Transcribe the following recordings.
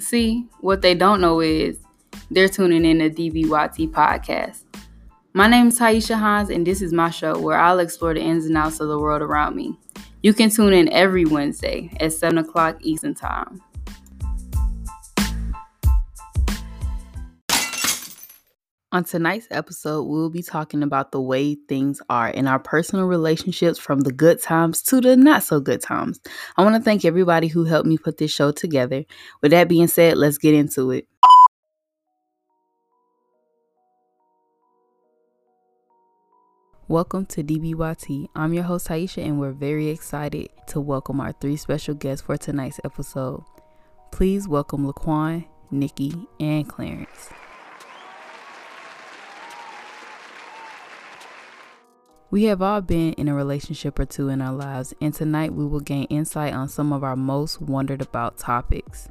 See, what they don't know is they're tuning in to DBYT podcast. My name is Taisha Hans, and this is my show where I'll explore the ins and outs of the world around me. You can tune in every Wednesday at 7 o'clock Eastern Time. On tonight's episode, we'll be talking about the way things are in our personal relationships from the good times to the not so good times. I want to thank everybody who helped me put this show together. With that being said, let's get into it. Welcome to DBYT. I'm your host, Taisha, and we're very excited to welcome our three special guests for tonight's episode. Please welcome Laquan, Nikki, and Clarence. We have all been in a relationship or two in our lives, and tonight we will gain insight on some of our most wondered about topics.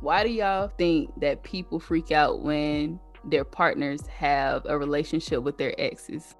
Why do y'all think that people freak out when their partners have a relationship with their exes?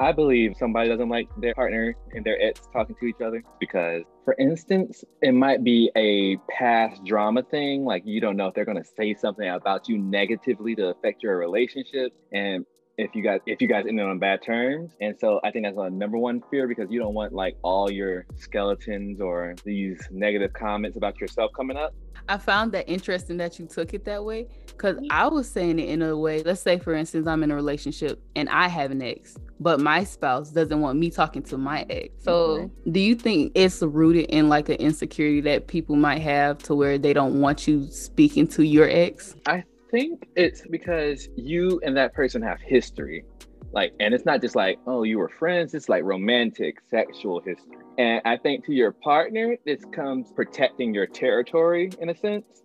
I believe somebody doesn't like their partner and their ex talking to each other because, for instance, it might be a past drama thing. Like you don't know if they're going to say something about you negatively to affect your relationship. And if you guys if you guys ended on bad terms. And so i think that's a number one fear because you don't want like all your skeletons or these negative comments about yourself coming up. I found that interesting that you took it that way because i was saying it in a way let's say for instance i'm in a relationship and i have an ex but my spouse doesn't want me talking to my ex. So mm-hmm. do you think it's rooted in like an insecurity that people might have to where they don't want you speaking to your ex? I think it's because you and that person have history. Like, and it's not just like, oh, you were friends, it's like romantic, sexual history. And I think to your partner, this comes protecting your territory in a sense.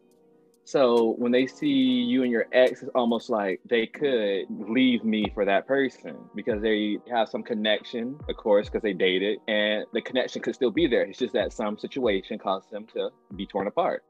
So when they see you and your ex, it's almost like they could leave me for that person because they have some connection, of course, because they dated, and the connection could still be there. It's just that some situation caused them to be torn apart.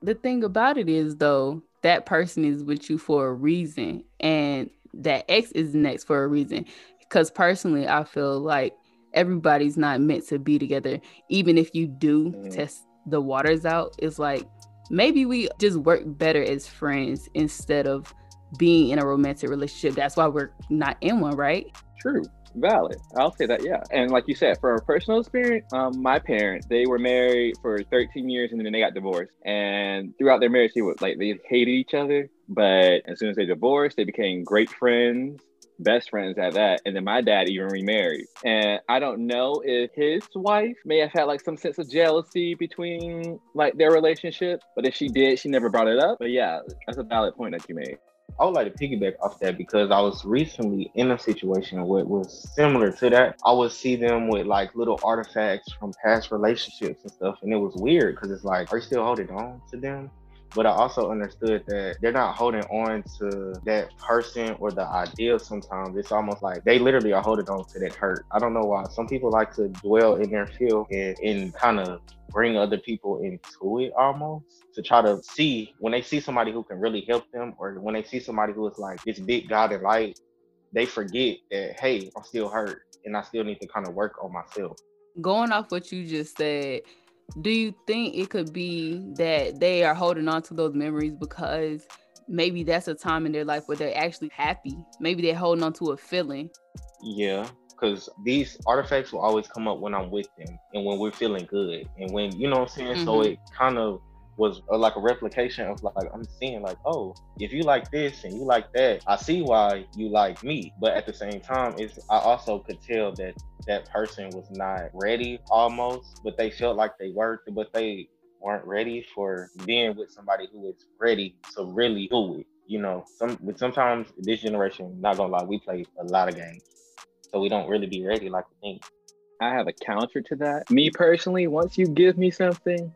The thing about it is, though, that person is with you for a reason and that ex is next for a reason. Because personally i feel like everybody's not meant to be together. Even if you do mm. test the waters out it's like maybe we just work better as friends instead of being in a romantic relationship. That's why we're not in one right? True valid. I'll say that, yeah. And like you said, for a personal experience, um, my parents, they were married for 13 years and then they got divorced. And throughout their marriage, they would like they hated each other. But as soon as they divorced, they became great friends best friends at that. And then my dad even remarried. And I don't know if his wife may have had like some sense of jealousy between like their relationship, but if she did, she never brought it up. But yeah, that's a valid point that you made. I would like to piggyback off that because I was recently in a situation where it was similar to that. I would see them with like little artifacts from past relationships and stuff, and it was weird because it's like, are you still holding on to them? But I also understood that they're not holding on to that person or the idea sometimes. It's almost like they literally are holding on to that hurt. I don't know why. Some people like to dwell in their field and, and kind of bring other people into it almost to try to see when they see somebody who can really help them or when they see somebody who is like this big God in light, they forget that, hey, I'm still hurt and I still need to kind of work on myself. Going off what you just said, do you think it could be that they are holding on to those memories because maybe that's a time in their life where they're actually happy? Maybe they're holding on to a feeling. Yeah, because these artifacts will always come up when I'm with them and when we're feeling good and when you know what I'm saying. Mm-hmm. So it kind of was a, like a replication of like I'm seeing like oh if you like this and you like that I see why you like me. But at the same time it's I also could tell that that person was not ready almost but they felt like they were but they weren't ready for being with somebody who is ready to really do it you know? Some but sometimes this generation not gonna lie we play a lot of games so we don't really be ready like we think. I have a counter to that. Me personally, once you give me something,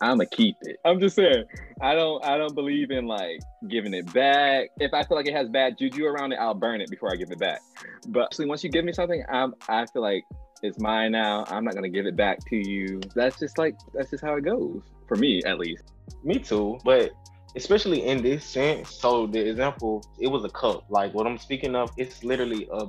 I'ma keep it. I'm just saying, I don't I don't believe in like giving it back. If I feel like it has bad juju around it, I'll burn it before I give it back. But actually, once you give me something, I'm I feel like it's mine now. I'm not gonna give it back to you. That's just like that's just how it goes for me, at least. Me too, but especially in this sense. So the example, it was a cup. Like what I'm speaking of, it's literally a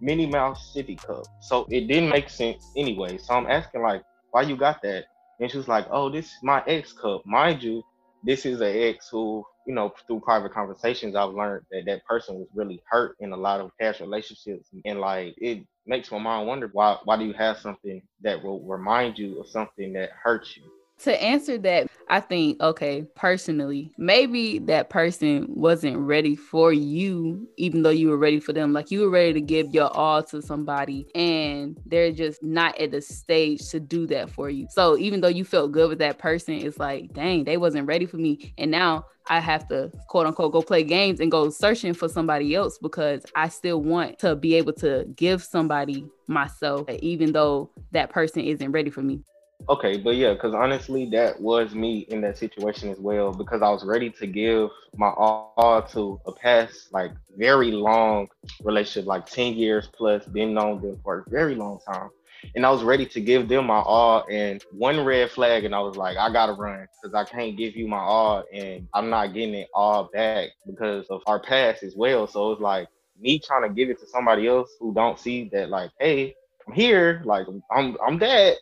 Minnie Mouse City cup. So it didn't make sense anyway. So I'm asking like, why you got that? And she was like, "Oh, this is my ex cup, mind you." This is an ex who, you know, through private conversations, I've learned that that person was really hurt in a lot of past relationships, and like it makes my mind wonder why why do you have something that will remind you of something that hurts you? To answer that, I think, okay, personally, maybe that person wasn't ready for you, even though you were ready for them. Like you were ready to give your all to somebody, and they're just not at the stage to do that for you. So even though you felt good with that person, it's like, dang, they wasn't ready for me. And now I have to quote unquote go play games and go searching for somebody else because I still want to be able to give somebody myself, even though that person isn't ready for me. Okay, but yeah, because honestly, that was me in that situation as well. Because I was ready to give my all to a past, like very long relationship, like ten years plus, been known them for a very long time, and I was ready to give them my all. And one red flag, and I was like, I gotta run because I can't give you my all, and I'm not getting it all back because of our past as well. So it's like me trying to give it to somebody else who don't see that, like, hey, I'm here, like I'm I'm that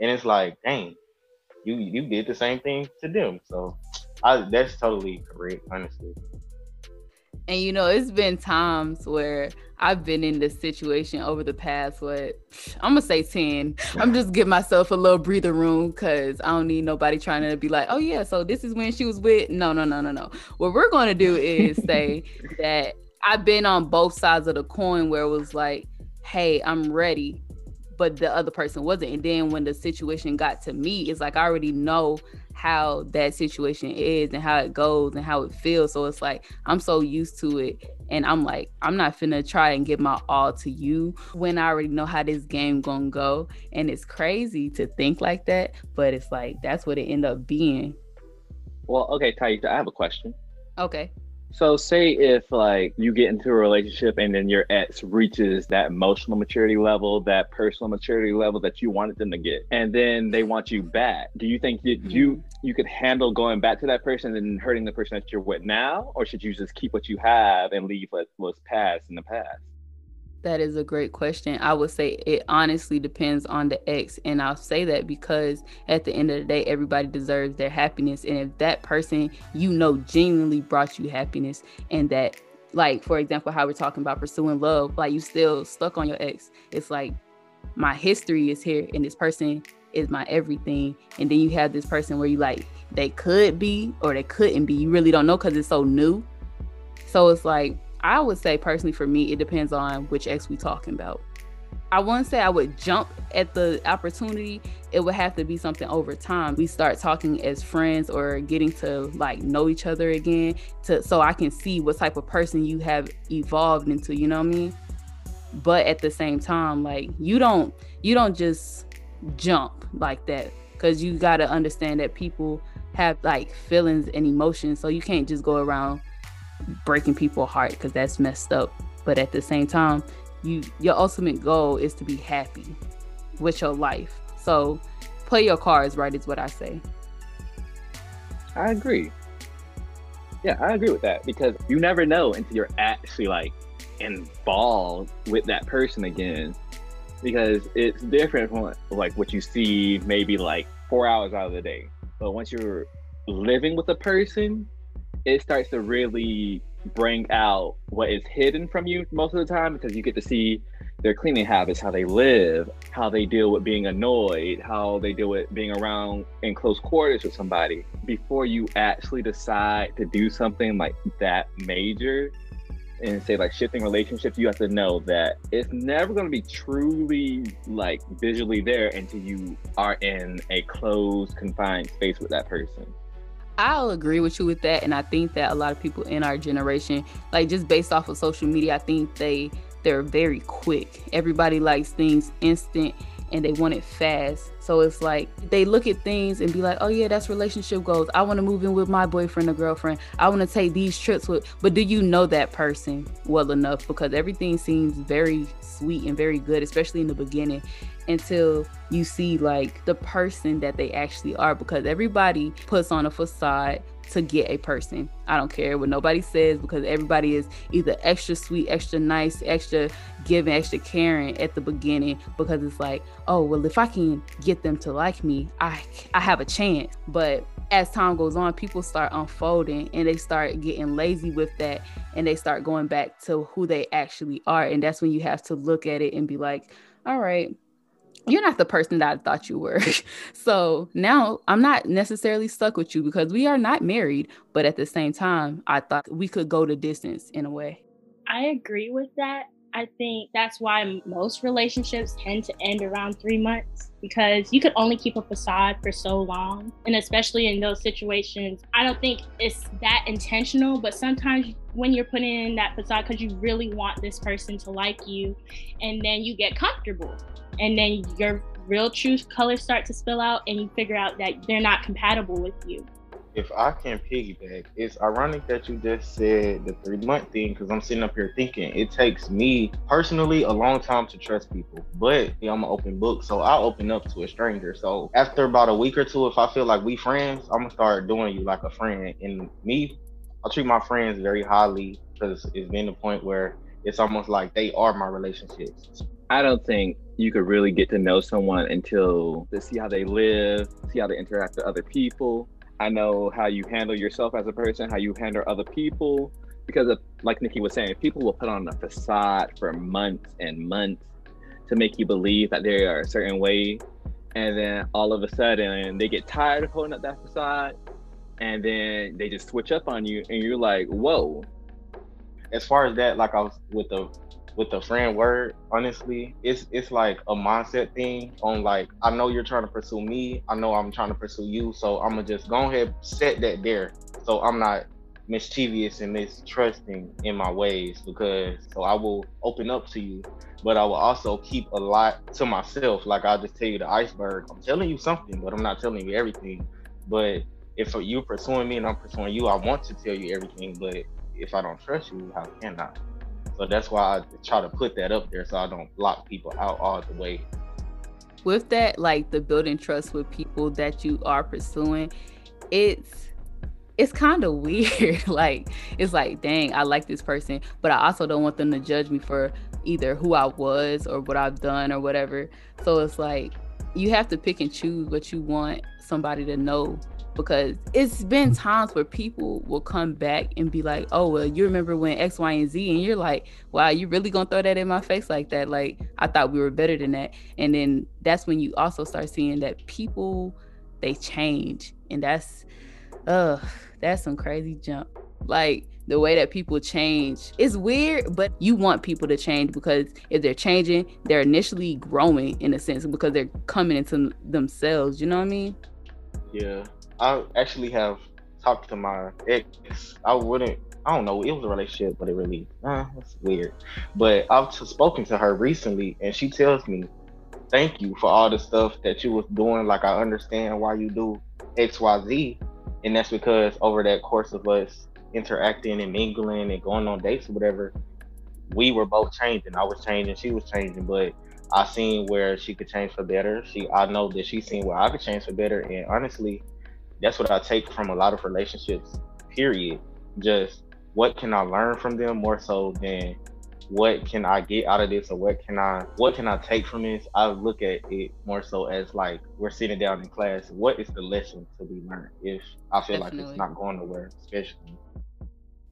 and it's like, dang, you you did the same thing to them. So I that's totally correct, honestly. And you know, it's been times where I've been in this situation over the past what I'm gonna say 10. I'm just giving myself a little breather room because I don't need nobody trying to be like, oh yeah, so this is when she was with. No, no, no, no, no. What we're gonna do is say that I've been on both sides of the coin where it was like, hey, I'm ready but the other person wasn't. And then when the situation got to me, it's like I already know how that situation is and how it goes and how it feels. So it's like I'm so used to it. And I'm like, I'm not finna try and give my all to you when I already know how this game gonna go. And it's crazy to think like that, but it's like that's what it ended up being. Well, okay, Taisha, I have a question. Okay. So say if like you get into a relationship and then your ex reaches that emotional maturity level, that personal maturity level that you wanted them to get, and then they want you back. Do you think that mm-hmm. you you could handle going back to that person and hurting the person that you're with now, or should you just keep what you have and leave what was past in the past? That is a great question. I would say it honestly depends on the ex. And I'll say that because at the end of the day, everybody deserves their happiness. And if that person you know genuinely brought you happiness and that, like, for example, how we're talking about pursuing love, like you still stuck on your ex, it's like my history is here and this person is my everything. And then you have this person where you like, they could be or they couldn't be. You really don't know because it's so new. So it's like, I would say personally for me, it depends on which ex we talking about. I wouldn't say I would jump at the opportunity. It would have to be something over time. We start talking as friends or getting to like know each other again to so I can see what type of person you have evolved into, you know what I mean? But at the same time, like you don't you don't just jump like that cuz you got to understand that people have like feelings and emotions, so you can't just go around breaking people heart because that's messed up. But at the same time, you your ultimate goal is to be happy with your life. So play your cards right is what I say. I agree. Yeah, I agree with that because you never know until you're actually like involved with that person again. Because it's different from like what you see maybe like four hours out of the day. But once you're living with a person, it starts to really bring out what is hidden from you most of the time because you get to see their cleaning habits, how they live, how they deal with being annoyed, how they deal with being around in close quarters with somebody. Before you actually decide to do something like that major and say like shifting relationships, you have to know that it's never going to be truly like visually there until you are in a closed, confined space with that person. I'll agree with you with that. And I think that a lot of people in our generation, like just based off of social media, I think they they're very quick. Everybody likes things instant and they want it fast. So it's like they look at things and be like, oh yeah, that's relationship goals. I want to move in with my boyfriend or girlfriend. I want to take these trips with, but do you know that person well enough? Because everything seems very sweet and very good, especially in the beginning until you see like the person that they actually are because everybody puts on a facade to get a person. I don't care what nobody says because everybody is either extra sweet, extra nice, extra giving, extra caring at the beginning because it's like, oh, well, if I can get them to like me, I I have a chance. But as time goes on, people start unfolding and they start getting lazy with that and they start going back to who they actually are. And that's when you have to look at it and be like, all right, you're not the person that I thought you were. so now I'm not necessarily stuck with you because we are not married, but at the same time, I thought we could go the distance in a way. I agree with that. I think that's why most relationships tend to end around three months because you could only keep a facade for so long. And especially in those situations, I don't think it's that intentional, but sometimes when you're putting in that facade because you really want this person to like you, and then you get comfortable, and then your real true colors start to spill out, and you figure out that they're not compatible with you if I can piggyback, it's ironic that you just said the three month thing because I'm sitting up here thinking it takes me personally a long time to trust people, but I'm an open book, so I'll open up to a stranger. So after about a week or two, if I feel like we friends, I'm gonna start doing you like a friend. And me, I treat my friends very highly because it's been the point where it's almost like they are my relationships. I don't think you could really get to know someone until to see how they live, see how they interact with other people I know how you handle yourself as a person, how you handle other people. Because, like Nikki was saying, people will put on a facade for months and months to make you believe that they are a certain way. And then all of a sudden, they get tired of holding up that facade. And then they just switch up on you. And you're like, whoa. As far as that, like I was with the with the friend word, honestly, it's it's like a mindset thing on like I know you're trying to pursue me, I know I'm trying to pursue you, so I'm gonna just go ahead set that there, so I'm not mischievous and mistrusting in my ways because so I will open up to you, but I will also keep a lot to myself. Like I'll just tell you the iceberg. I'm telling you something, but I'm not telling you everything. But if you're pursuing me and I'm pursuing you, I want to tell you everything. But if I don't trust you, how can I? So that's why I try to put that up there so I don't block people out all the way. With that, like the building trust with people that you are pursuing, it's it's kind of weird. like it's like, dang, I like this person, but I also don't want them to judge me for either who I was or what I've done or whatever. So it's like you have to pick and choose what you want somebody to know because it's been times where people will come back and be like, "Oh, well, you remember when X, Y, and Z," and you're like, "Wow, you really gonna throw that in my face like that? Like, I thought we were better than that." And then that's when you also start seeing that people they change, and that's, uh, that's some crazy jump. Like the way that people change is weird, but you want people to change because if they're changing, they're initially growing in a sense because they're coming into themselves. You know what I mean? Yeah, I actually have talked to my ex. I wouldn't. I don't know. It was a relationship, but it really, uh, it's weird. But I've spoken to her recently, and she tells me, "Thank you for all the stuff that you was doing. Like I understand why you do X, Y, Z, and that's because over that course of us interacting and mingling and going on dates or whatever, we were both changing. I was changing, she was changing, but I seen where she could change for better. She, I know that she seen where I could change for better, and honestly, that's what I take from a lot of relationships, period. Just what can I learn from them more so than what can I get out of this or what can I what can I take from this? I look at it more so as like we're sitting down in class. What is the lesson to be learned if I feel definitely. like it's not going nowhere, especially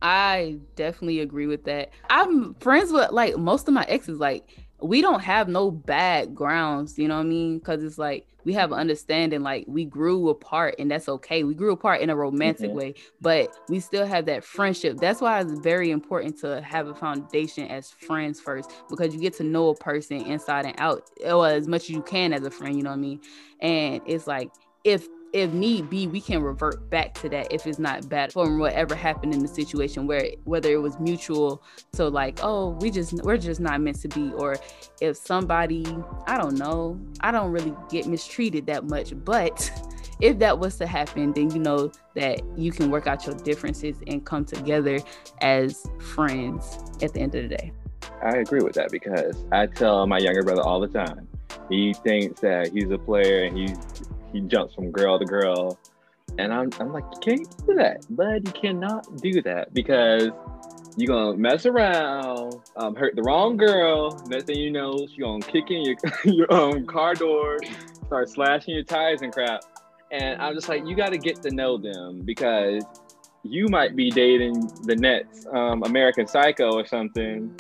I definitely agree with that. I'm friends with like most of my exes. Like we don't have no bad grounds, you know what I mean? Because it's like we have understanding, like we grew apart, and that's okay. We grew apart in a romantic mm-hmm. way, but we still have that friendship. That's why it's very important to have a foundation as friends first, because you get to know a person inside and out, or as much as you can as a friend, you know what I mean? And it's like if if need be, we can revert back to that if it's not bad from whatever happened in the situation where whether it was mutual so like, oh, we just we're just not meant to be, or if somebody, I don't know, I don't really get mistreated that much, but if that was to happen, then you know that you can work out your differences and come together as friends at the end of the day. I agree with that because I tell my younger brother all the time. He thinks that he's a player and he's he jumps from girl to girl And I'm, I'm like, you can't do that, but you cannot do that because you're gonna mess around, um, hurt the wrong girl. Next thing you know, you're gonna kick in your your um, car door, start slashing your tires and crap. And I'm just like, you got to get to know them because you might be dating the next um, American Psycho or something,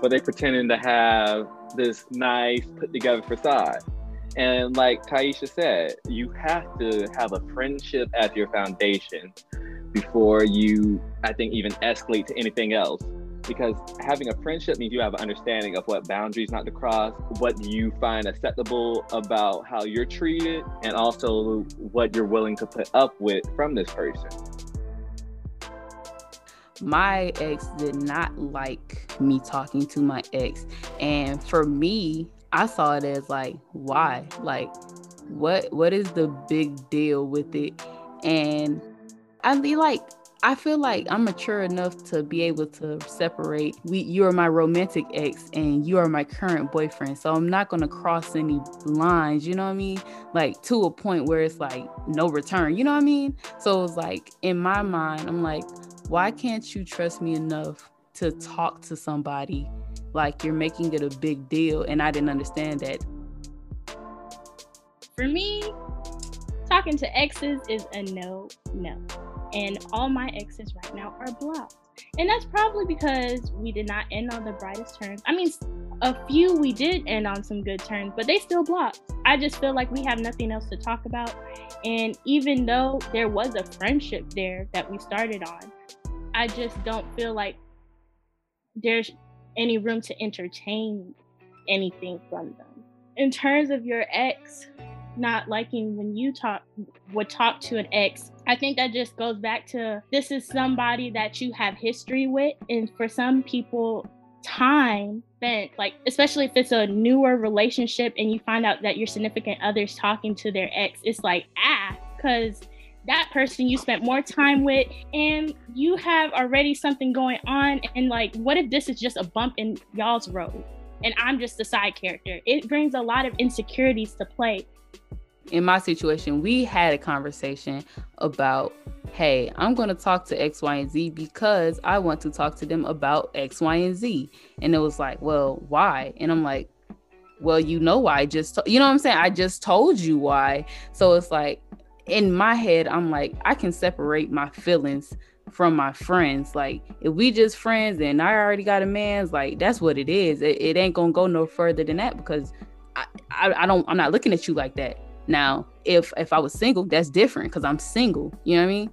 but they pretending to have this nice put together facade. And like Taisha said, you have to have a friendship as your foundation before you, I think, even escalate to anything else. Because having a friendship means you have an understanding of what boundaries not to cross, what you find acceptable about how you're treated, and also what you're willing to put up with from this person my ex did not like me talking to my ex. And for me, I saw it as like, why? Like, what what is the big deal with it? And I be like, I feel like I'm mature enough to be able to separate. We, you are my romantic ex, and you are my current boyfriend. So I'm not gonna cross any lines. You know what I mean? Like to a point where it's like no return. You know what I mean? So it's like in my mind, I'm like, why can't you trust me enough to talk to somebody like you're making it a big deal? And I didn't understand that. For me, talking to exes is a no, no. And all my exes right now are blocked. And that's probably because we did not end on the brightest terms. I mean, a few we did end on some good terms, but they still blocked. I just feel like we have nothing else to talk about. And even though there was a friendship there that we started on, I just don't feel like there's any room to entertain anything from them. In terms of your ex not liking when you talk would talk to an ex, I think that just goes back to this is somebody that you have history with and for some people time spent like especially if it's a newer relationship and you find out that your significant other's talking to their ex it's like ah because that person you spent more time with and you have already something going on and like what if this is just a bump in y'all's road? And i'm just a side character. It brings a lot of insecurities to play. In my situation we had a conversation about hey i'm going to talk to x y and z because i want to talk to them about x y and z. And it was like well why? And i'm like well you know why i just to- you know what i'm saying? I just told you why. So it's like in my head, I'm like, I can separate my feelings from my friends. Like, if we just friends and I already got a man's, like, that's what it is. It, it ain't gonna go no further than that because I, I, I don't, I'm not looking at you like that. Now, if if I was single, that's different because I'm single. You know what I mean?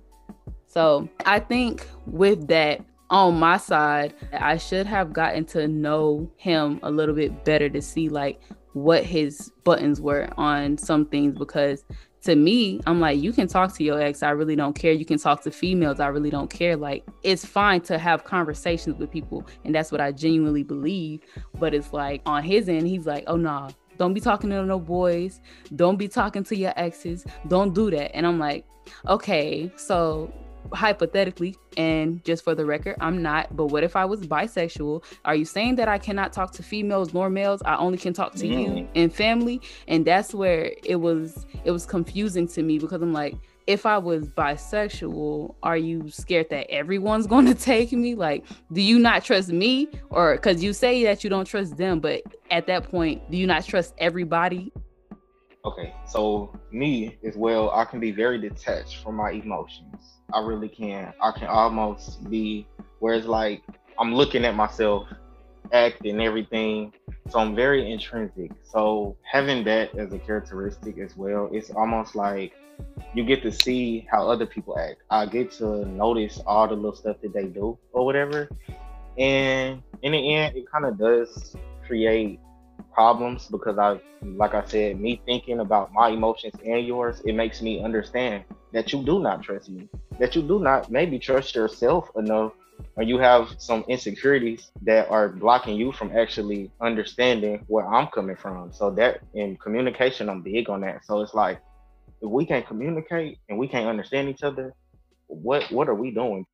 So I think with that on my side, I should have gotten to know him a little bit better to see like what his buttons were on some things because to me, I'm like, you can talk to your ex. I really don't care. You can talk to females. I really don't care. Like, it's fine to have conversations with people. And that's what I genuinely believe. But it's like on his end, he's like, oh, nah, don't be talking to no boys. Don't be talking to your exes. Don't do that. And I'm like, okay, so hypothetically, and just for the record, I'm not, but what if I was bisexual? Are you saying that I cannot talk to females nor males? I only can talk to mm. you and family? And that's where it was it was confusing to me because I'm like, if I was bisexual, are you scared that everyone's going to take me? Like, do you not trust me? Or because you say that you don't trust them, but at that point, do you not trust everybody? Okay, so me as well, I can be very detached from my emotions I really can. I can almost be where it's like I'm looking at myself, acting everything. So I'm very intrinsic. So having that as a characteristic as well, it's almost like you get to see how other people act. I get to notice all the little stuff that they do or whatever. And in the end, it kind of does create problems because I, like I said, me thinking about my emotions and yours, it makes me understand that you do not trust me, that you do not maybe trust yourself enough, or you have some insecurities that are blocking you from actually understanding where I'm coming from. So that in communication, I'm big on that. So it's like if we can't communicate and we can't understand each other, what what are we doing?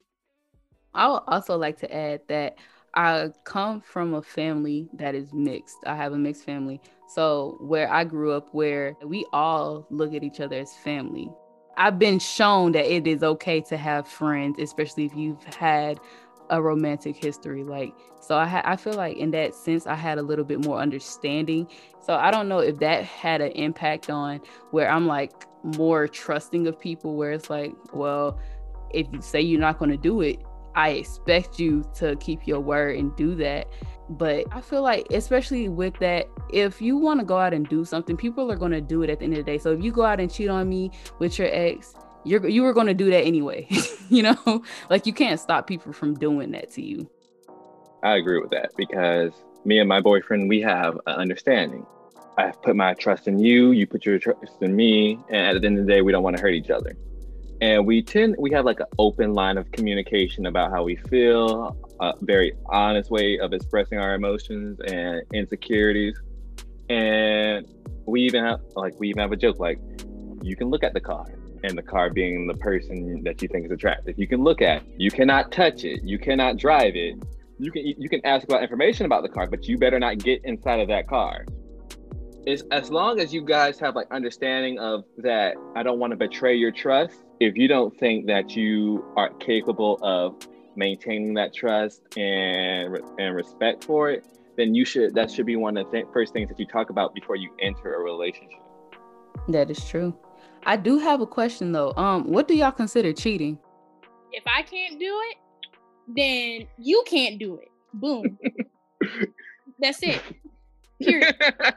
I would also like to add that I come from a family that is mixed. I have a mixed family. So where I grew up where we all look at each other as family. I've been shown that it is okay to have friends, especially if you've had a romantic history. Like, so I ha- I feel like in that sense, I had a little bit more understanding. So I don't know if that had an impact on where I'm like more trusting of people, where it's like, well, if you say you're not going to do it, I expect you to keep your word and do that. But I feel like, especially with that, if you want to go out and do something, people are going to do it at the end of the day. So if you go out and cheat on me with your ex, you're you were going to do that anyway. you know, like you can't stop people from doing that to you. I agree with that because me and my boyfriend, we have an understanding. I put my trust in you, you put your trust in me, and at the end of the day, we don't want to hurt each other and we tend we have like an open line of communication about how we feel a very honest way of expressing our emotions and insecurities. And we even have like we even have a joke like you can look at the car and the car being the person that you think is attractive. You can look at you cannot touch it you cannot drive it. You can you can ask about information about the car but you better not get inside of that car is as long as you guys have like understanding of that i don't want to betray your trust if you don't think that you are capable of maintaining that trust and and respect for it then you should that should be one of the th- first things that you talk about before you enter a relationship. That is true. I do have a question though. Um what do y'all consider cheating? If i can't do it then you can't do it. Boom. That's it. Period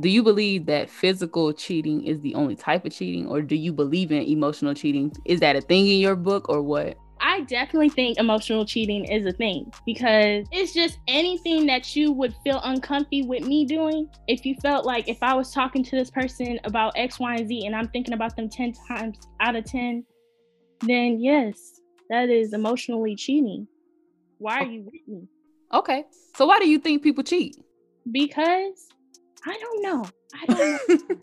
do you believe that physical cheating is the only type of cheating or do you believe in emotional cheating is that a thing in your book or what I definitely think emotional cheating is a thing because it's just anything that you would feel uncomfy with me doing. If you felt like if I was talking to this person about X, Y, and Z and I'm thinking about them 10 times out of 10, then yes, that is emotionally cheating. Why are you with me? Okay. So why do you think people cheat? Because I don't know. I don't know.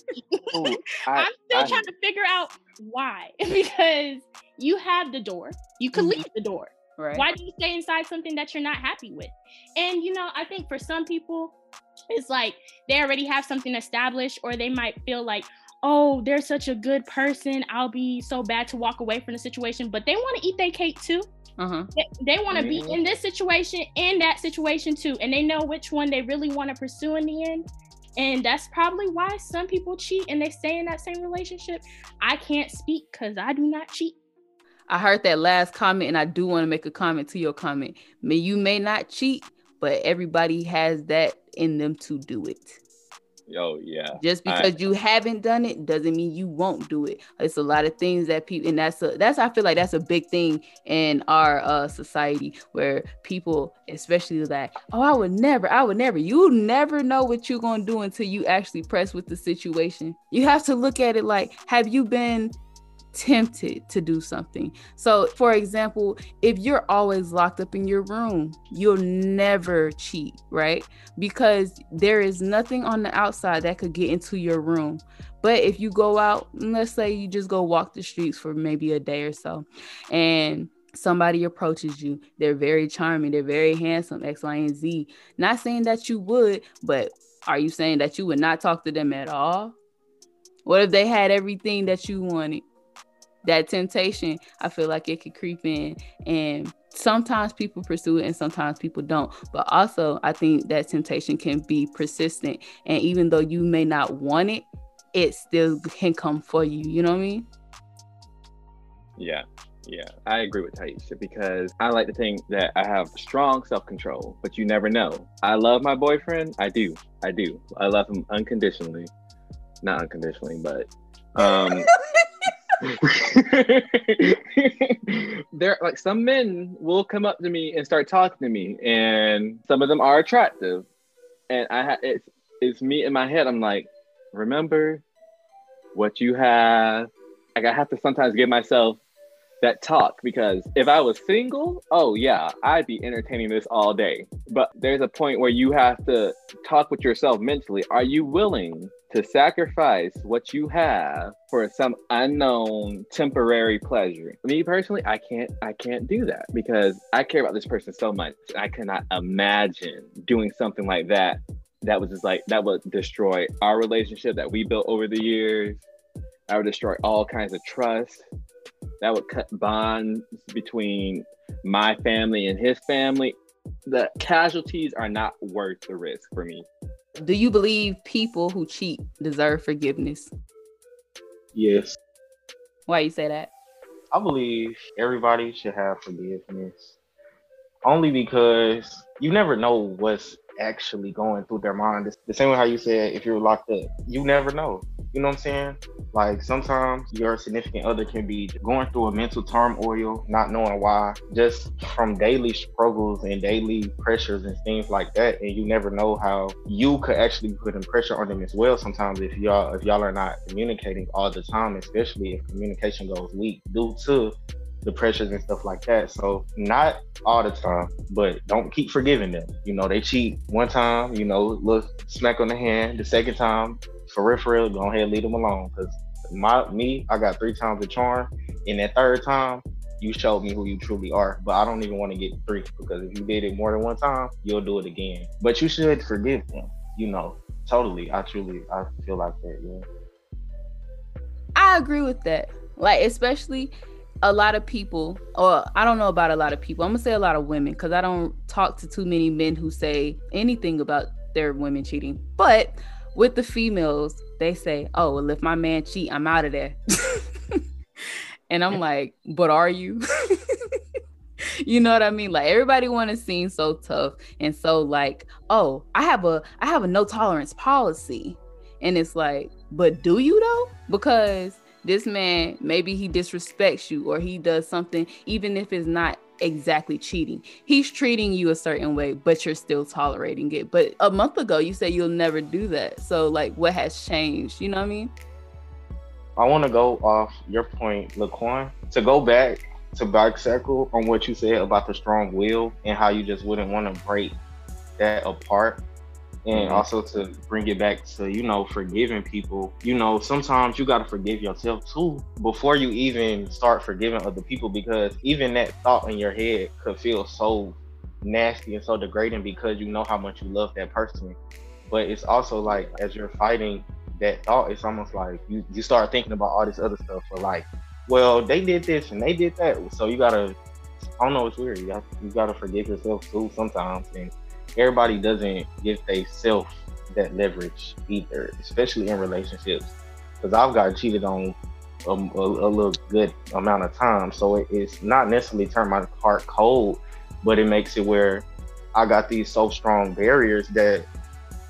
Ooh, I, am still I, trying to figure out why. because you have the door. You could mm-hmm. leave the door. Right. Why do you stay inside something that you're not happy with? And you know, I think for some people, it's like they already have something established, or they might feel like, oh, they're such a good person. I'll be so bad to walk away from the situation, but they want to eat their cake too. Uh-huh. They, they want to mm-hmm. be in this situation and that situation too, and they know which one they really want to pursue in the end. And that's probably why some people cheat and they stay in that same relationship. I can't speak because I do not cheat. I heard that last comment, and I do want to make a comment to your comment. May you may not cheat, but everybody has that in them to do it. Oh yeah. Just because I, you haven't done it doesn't mean you won't do it. It's a lot of things that people, and that's a that's I feel like that's a big thing in our uh, society where people, especially like, oh, I would never, I would never. You never know what you're gonna do until you actually press with the situation. You have to look at it like, have you been tempted to do something. So, for example, if you're always locked up in your room, you'll never cheat, right? Because there is nothing on the outside that could get into your room. But if you go out, let's say you just go walk the streets for maybe a day or so, and somebody approaches you, they're very charming, they're very handsome, X, Y, and Z. Not saying that you would, but are you saying that you would not talk to them at all? What if they had everything that you wanted? That temptation, I feel like it could creep in and sometimes people pursue it and sometimes people don't. But also, I think that temptation can be persistent. And even though you may not want it, it still can come for you. You know what I mean? Yeah. Yeah, I agree with Taisha because I like to think that I have strong self control, but you never know. I love my boyfriend. I do. I do. I love him unconditionally. Not unconditionally, but um there like some men will come up to me and start talking to me and some of them are attractive and i ha- it's it's me in my head i'm like remember what you have like i have to sometimes give myself that talk because if I was single, oh yeah, I'd be entertaining this all day. But there's a point where you have to talk with yourself mentally. Are you willing to sacrifice what you have for some unknown temporary pleasure? Me personally, I can't I can't do that because I care about this person so much. I cannot imagine doing something like that that was just like that would destroy our relationship that we built over the years I would destroy all kinds of trust. That would cut bonds between my family and his family. The casualties are not worth the risk for me. Do you believe people who cheat deserve forgiveness? Yes. Why you say that? I believe everybody should have forgiveness. Only because you never know what's actually going through their mind. It's the same way how you said if you're locked up, you never know. You know what I'm saying? Like sometimes your significant other can be going through a mental turmoil, not knowing why, just from daily struggles and daily pressures and things like that. And you never know how you could actually put in pressure on them as well. Sometimes if y'all if y'all are not communicating all the time, especially if communication goes weak due to the pressures and stuff like that. So not all the time, but don't keep forgiving them. You know, they cheat one time, you know, look smack on the hand. The second time, for real, for real, go ahead leave them alone. Cause my me, I got three times the charm. And that third time, you showed me who you truly are. But I don't even want to get three because if you did it more than one time, you'll do it again. But you should forgive them. You know, totally. I truly, I feel like that. Yeah. I agree with that. Like especially a lot of people, or I don't know about a lot of people. I'm gonna say a lot of women because I don't talk to too many men who say anything about their women cheating. But with the females, they say, "Oh, well, if my man cheat, I'm out of there." and I'm like, "But are you?" you know what I mean? Like everybody want to seem so tough and so like, "Oh, I have a I have a no tolerance policy," and it's like, "But do you though?" Because this man maybe he disrespects you or he does something even if it's not exactly cheating. He's treating you a certain way but you're still tolerating it. But a month ago you said you'll never do that. So like what has changed? You know what i mean? I want to go off your point laquan. To go back to back circle on what you said about the strong will and how you just wouldn't want to break that apart and mm-hmm. also to bring it back to you know forgiving people. You know sometimes you got to forgive yourself too before you even start forgiving other people because even that thought in your head could feel so nasty and so degrading because you know how much you love that person. But it's also like as you're fighting that thought it's almost like you, you start thinking about all this other stuff for like well they did this and they did that. So you gotta i don't know it's weird. You, got, you gotta forgive yourself too sometimes and everybody doesn't give self that leverage either, especially in relationships. Because I've got cheated on a, a, a, little good amount of time, so it, it's not necessarily turned my heart cold, but it makes it where I got these so strong barriers that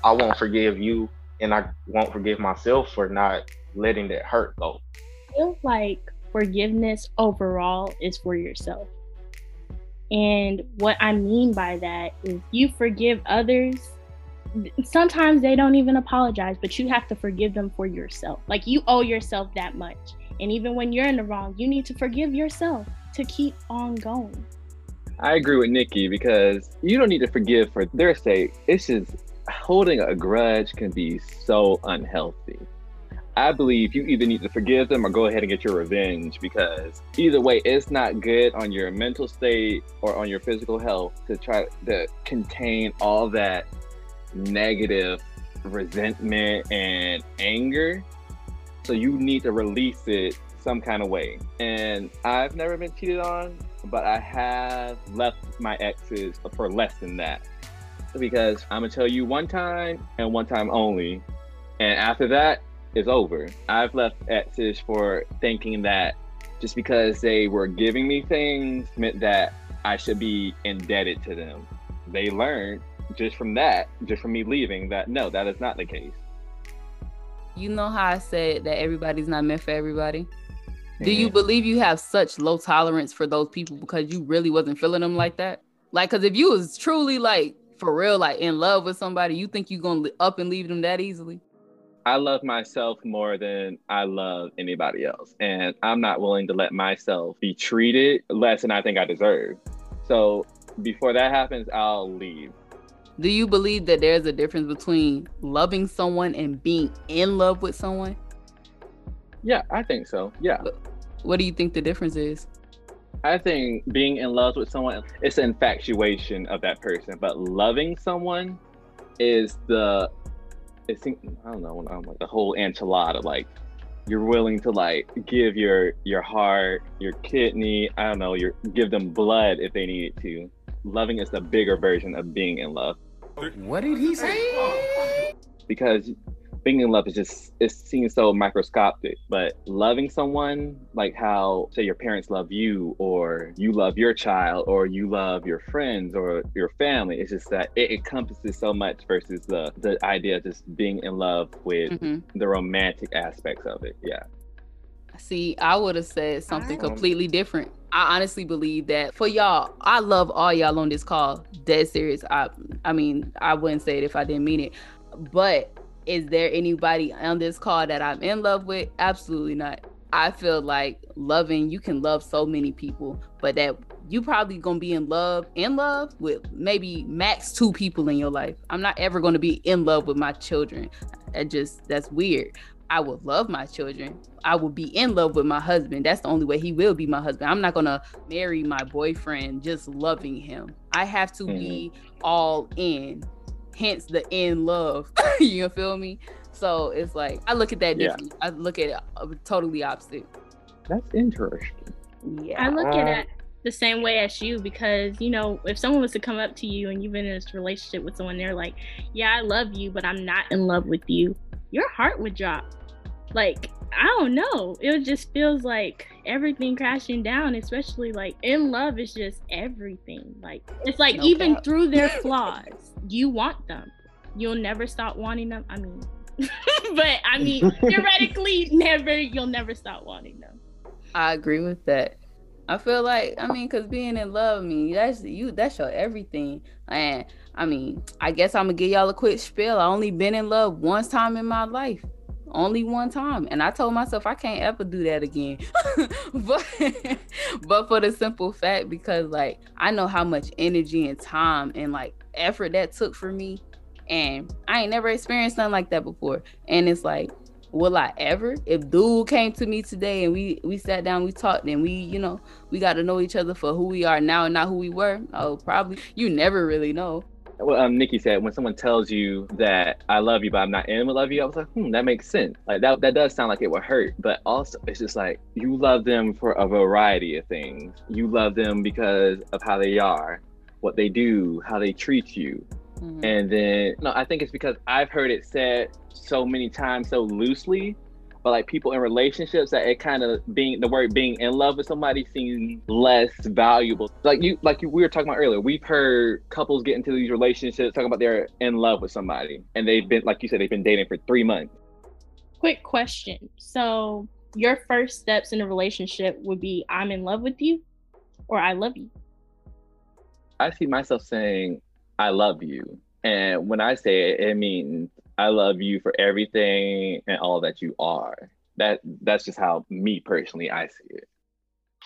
I won't forgive you, and I won't forgive myself for not letting that hurt go. I feel like forgiveness overall is for yourself. And what I mean by that is you forgive others. Sometimes they don't even apologize, but you have to forgive them for yourself. Like you owe yourself that much. And even when you're in the wrong, you need to forgive yourself to keep on going. I agree with Nikki because you don't need to forgive for their sake. It's just holding a grudge can be so unhealthy. I believe you either need to forgive them or go ahead and get your revenge because either way, it's not good on your mental state or on your physical health to try to contain all that negative resentment and anger. So you need to release it some kind of way. And I've never been cheated on, but I have left my exes for less than that. Because I'm gonna tell you one time and one time only. And after that, is over. I've left exes for thinking that just because they were giving me things meant that I should be indebted to them. They learned just from that, just from me leaving, that no, that is not the case. You know how I said that everybody's not meant for everybody? Mm-hmm. Do you believe you have such low tolerance for those people because you really wasn't feeling them like that? Like, because if you was truly like for real, like in love with somebody, you think you're gonna up and leave them that easily? I love myself more than I love anybody else. And I'm not willing to let myself be treated less than I think I deserve. So before that happens, I'll leave. Do you believe that there's a difference between loving someone and being in love with someone? Yeah, I think so. Yeah. What do you think the difference is? I think being in love with someone, it's an infatuation of that person, but loving someone is the it seems I don't know, um, like the whole enchilada. Like you're willing to like give your your heart, your kidney, I don't know, your give them blood if they need it to. Loving is the bigger version of being in love. What did he say? Because being in love is just it seems so microscopic but loving someone like how say your parents love you or you love your child or you love your friends or your family it's just that it encompasses so much versus the the idea of just being in love with mm-hmm. the romantic aspects of it yeah see i would have said something completely different I honestly believe that for y'all, I love all y'all on this call. Dead serious. I I mean, I wouldn't say it if I didn't mean it. But is there anybody on this call that I'm in love with? Absolutely not. I feel like loving, you can love so many people, but that you probably gonna be in love, in love with maybe max two people in your life. I'm not ever gonna be in love with my children. That just that's weird. I would love my children. I will be in love with my husband. That's the only way he will be my husband. I'm not gonna marry my boyfriend just loving him. I have to mm-hmm. be all in hence the in love. you feel me? So it's like I look at that differently. Yeah. I look at it uh, totally opposite. That's interesting. Yeah. I look at it the same way as you because you know if someone was to come up to you and you've been in this relationship with someone they're like yeah i love you but i'm not in love with you your heart would drop like I don't know. It just feels like everything crashing down, especially like in love is just everything. Like it's like no even doubt. through their flaws, you want them. You'll never stop wanting them. I mean, but I mean, theoretically, never. You'll never stop wanting them. I agree with that. I feel like I mean, cause being in love, I mean, that's you. That's your everything. And I mean, I guess I'm gonna give y'all a quick spiel. I only been in love once time in my life only one time. And i told myself i can't ever do that again. But but for the simple fact because like i know how much energy and time and like effort that took for me. And i ain't never experienced nothing like that before. And it's like will i ever? If dude came to me today and we we sat down we talked and we you know we got to know each other for who we are now and not who we were oh probably you never really know what um, Nikki said, when someone tells you that I love you, but I'm not in with love you, I was like, hmm, that makes sense. Like that, that does sound like it would hurt, but also it's just like you love them for a variety of things. You love them because of how they are, what they do, how they treat you. Mm-hmm. And then, no, I think it's because I've heard it said so many times so loosely but like people in relationships that it kind of being the word being in love with somebody seems less valuable. Like you like you, we were talking about earlier we've heard couples get into these relationships talking about they're in love with somebody and they've been like you said they've been dating for three months. Quick question. So your first steps in a relationship would be i'm in love with you or i love you i see myself saying i love you and when i say it it means I love you for everything and all that you are. That that's just how me personally I see it.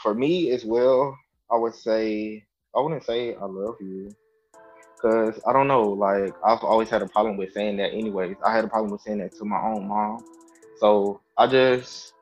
For me as well, I would say I wouldn't say I love you. Cause I don't know, like I've always had a problem with saying that anyways. I had a problem with saying that to my own mom. So I just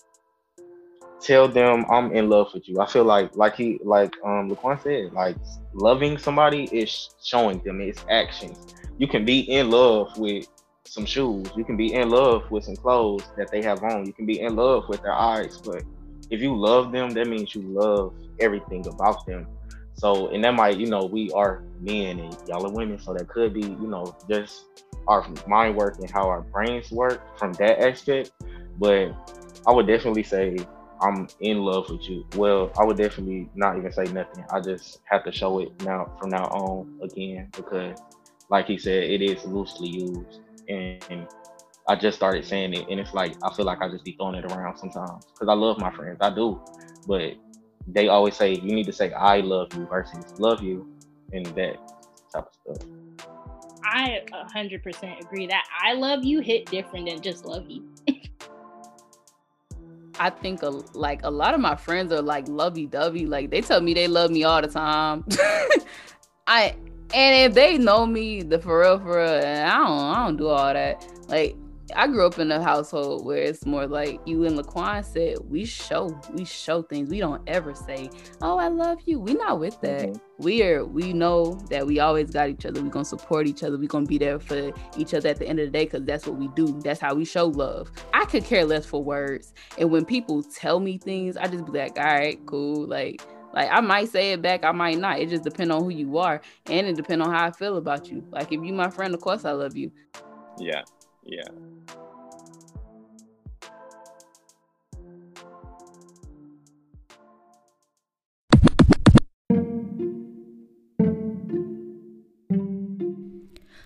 tell them I'm in love with you. I feel like like he like um Laquan said, like loving somebody is showing them it's actions. You can be in love with some shoes. You can be in love with some clothes that they have on. You can be in love with their eyes. But if you love them, that means you love everything about them. So, and that might, you know, we are men and y'all are women. So that could be, you know, just our mind work and how our brains work from that aspect. But I would definitely say I'm in love with you. Well, I would definitely not even say nothing. I just have to show it now from now on again because, like he said, it is loosely used and I just started saying it, and it's like I feel like I just be throwing it around sometimes because I love my friends, I do, but they always say you need to say I love you versus love you, and that type of stuff. I 100% agree that I love you hit different than just love you. I think a, like a lot of my friends are like lovey dovey. Like they tell me they love me all the time. I and if they know me, the for real, for real, I don't, I don't do all that. Like, I grew up in a household where it's more like you and Laquan said, we show, we show things. We don't ever say, Oh, I love you. We not with that. Mm-hmm. We are we know that we always got each other. We're gonna support each other. We're gonna be there for each other at the end of the day because that's what we do. That's how we show love. I could care less for words. And when people tell me things, I just be like, all right, cool. Like like I might say it back, I might not. It just depends on who you are, and it depends on how I feel about you. Like if you my friend, of course I love you. Yeah, yeah.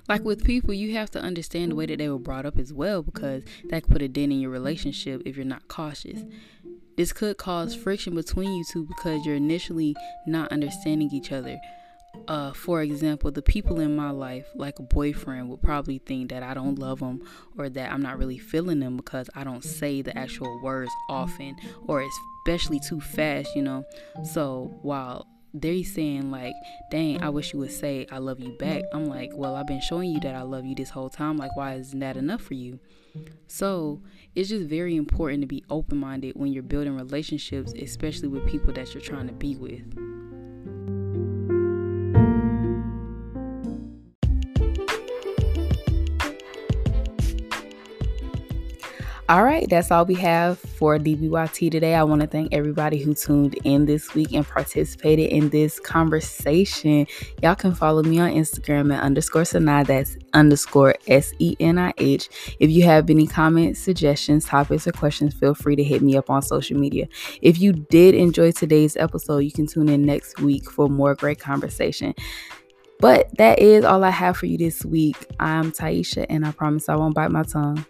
like with people, you have to understand the way that they were brought up as well because that could put a dent in your relationship if you're not cautious. This could cause friction between you two because you're initially not understanding each other. Uh, for example, the people in my life, like a boyfriend, would probably think that I don't love them or that I'm not really feeling them because I don't say the actual words often or especially too fast, you know. So while they're saying like dang i wish you would say i love you back i'm like well i've been showing you that i love you this whole time like why isn't that enough for you so it's just very important to be open-minded when you're building relationships especially with people that you're trying to be with All right, that's all we have for DBYT today. I want to thank everybody who tuned in this week and participated in this conversation. Y'all can follow me on Instagram at underscore Senah. That's underscore S E N I H. If you have any comments, suggestions, topics, or questions, feel free to hit me up on social media. If you did enjoy today's episode, you can tune in next week for more great conversation. But that is all I have for you this week. I'm Taisha, and I promise I won't bite my tongue.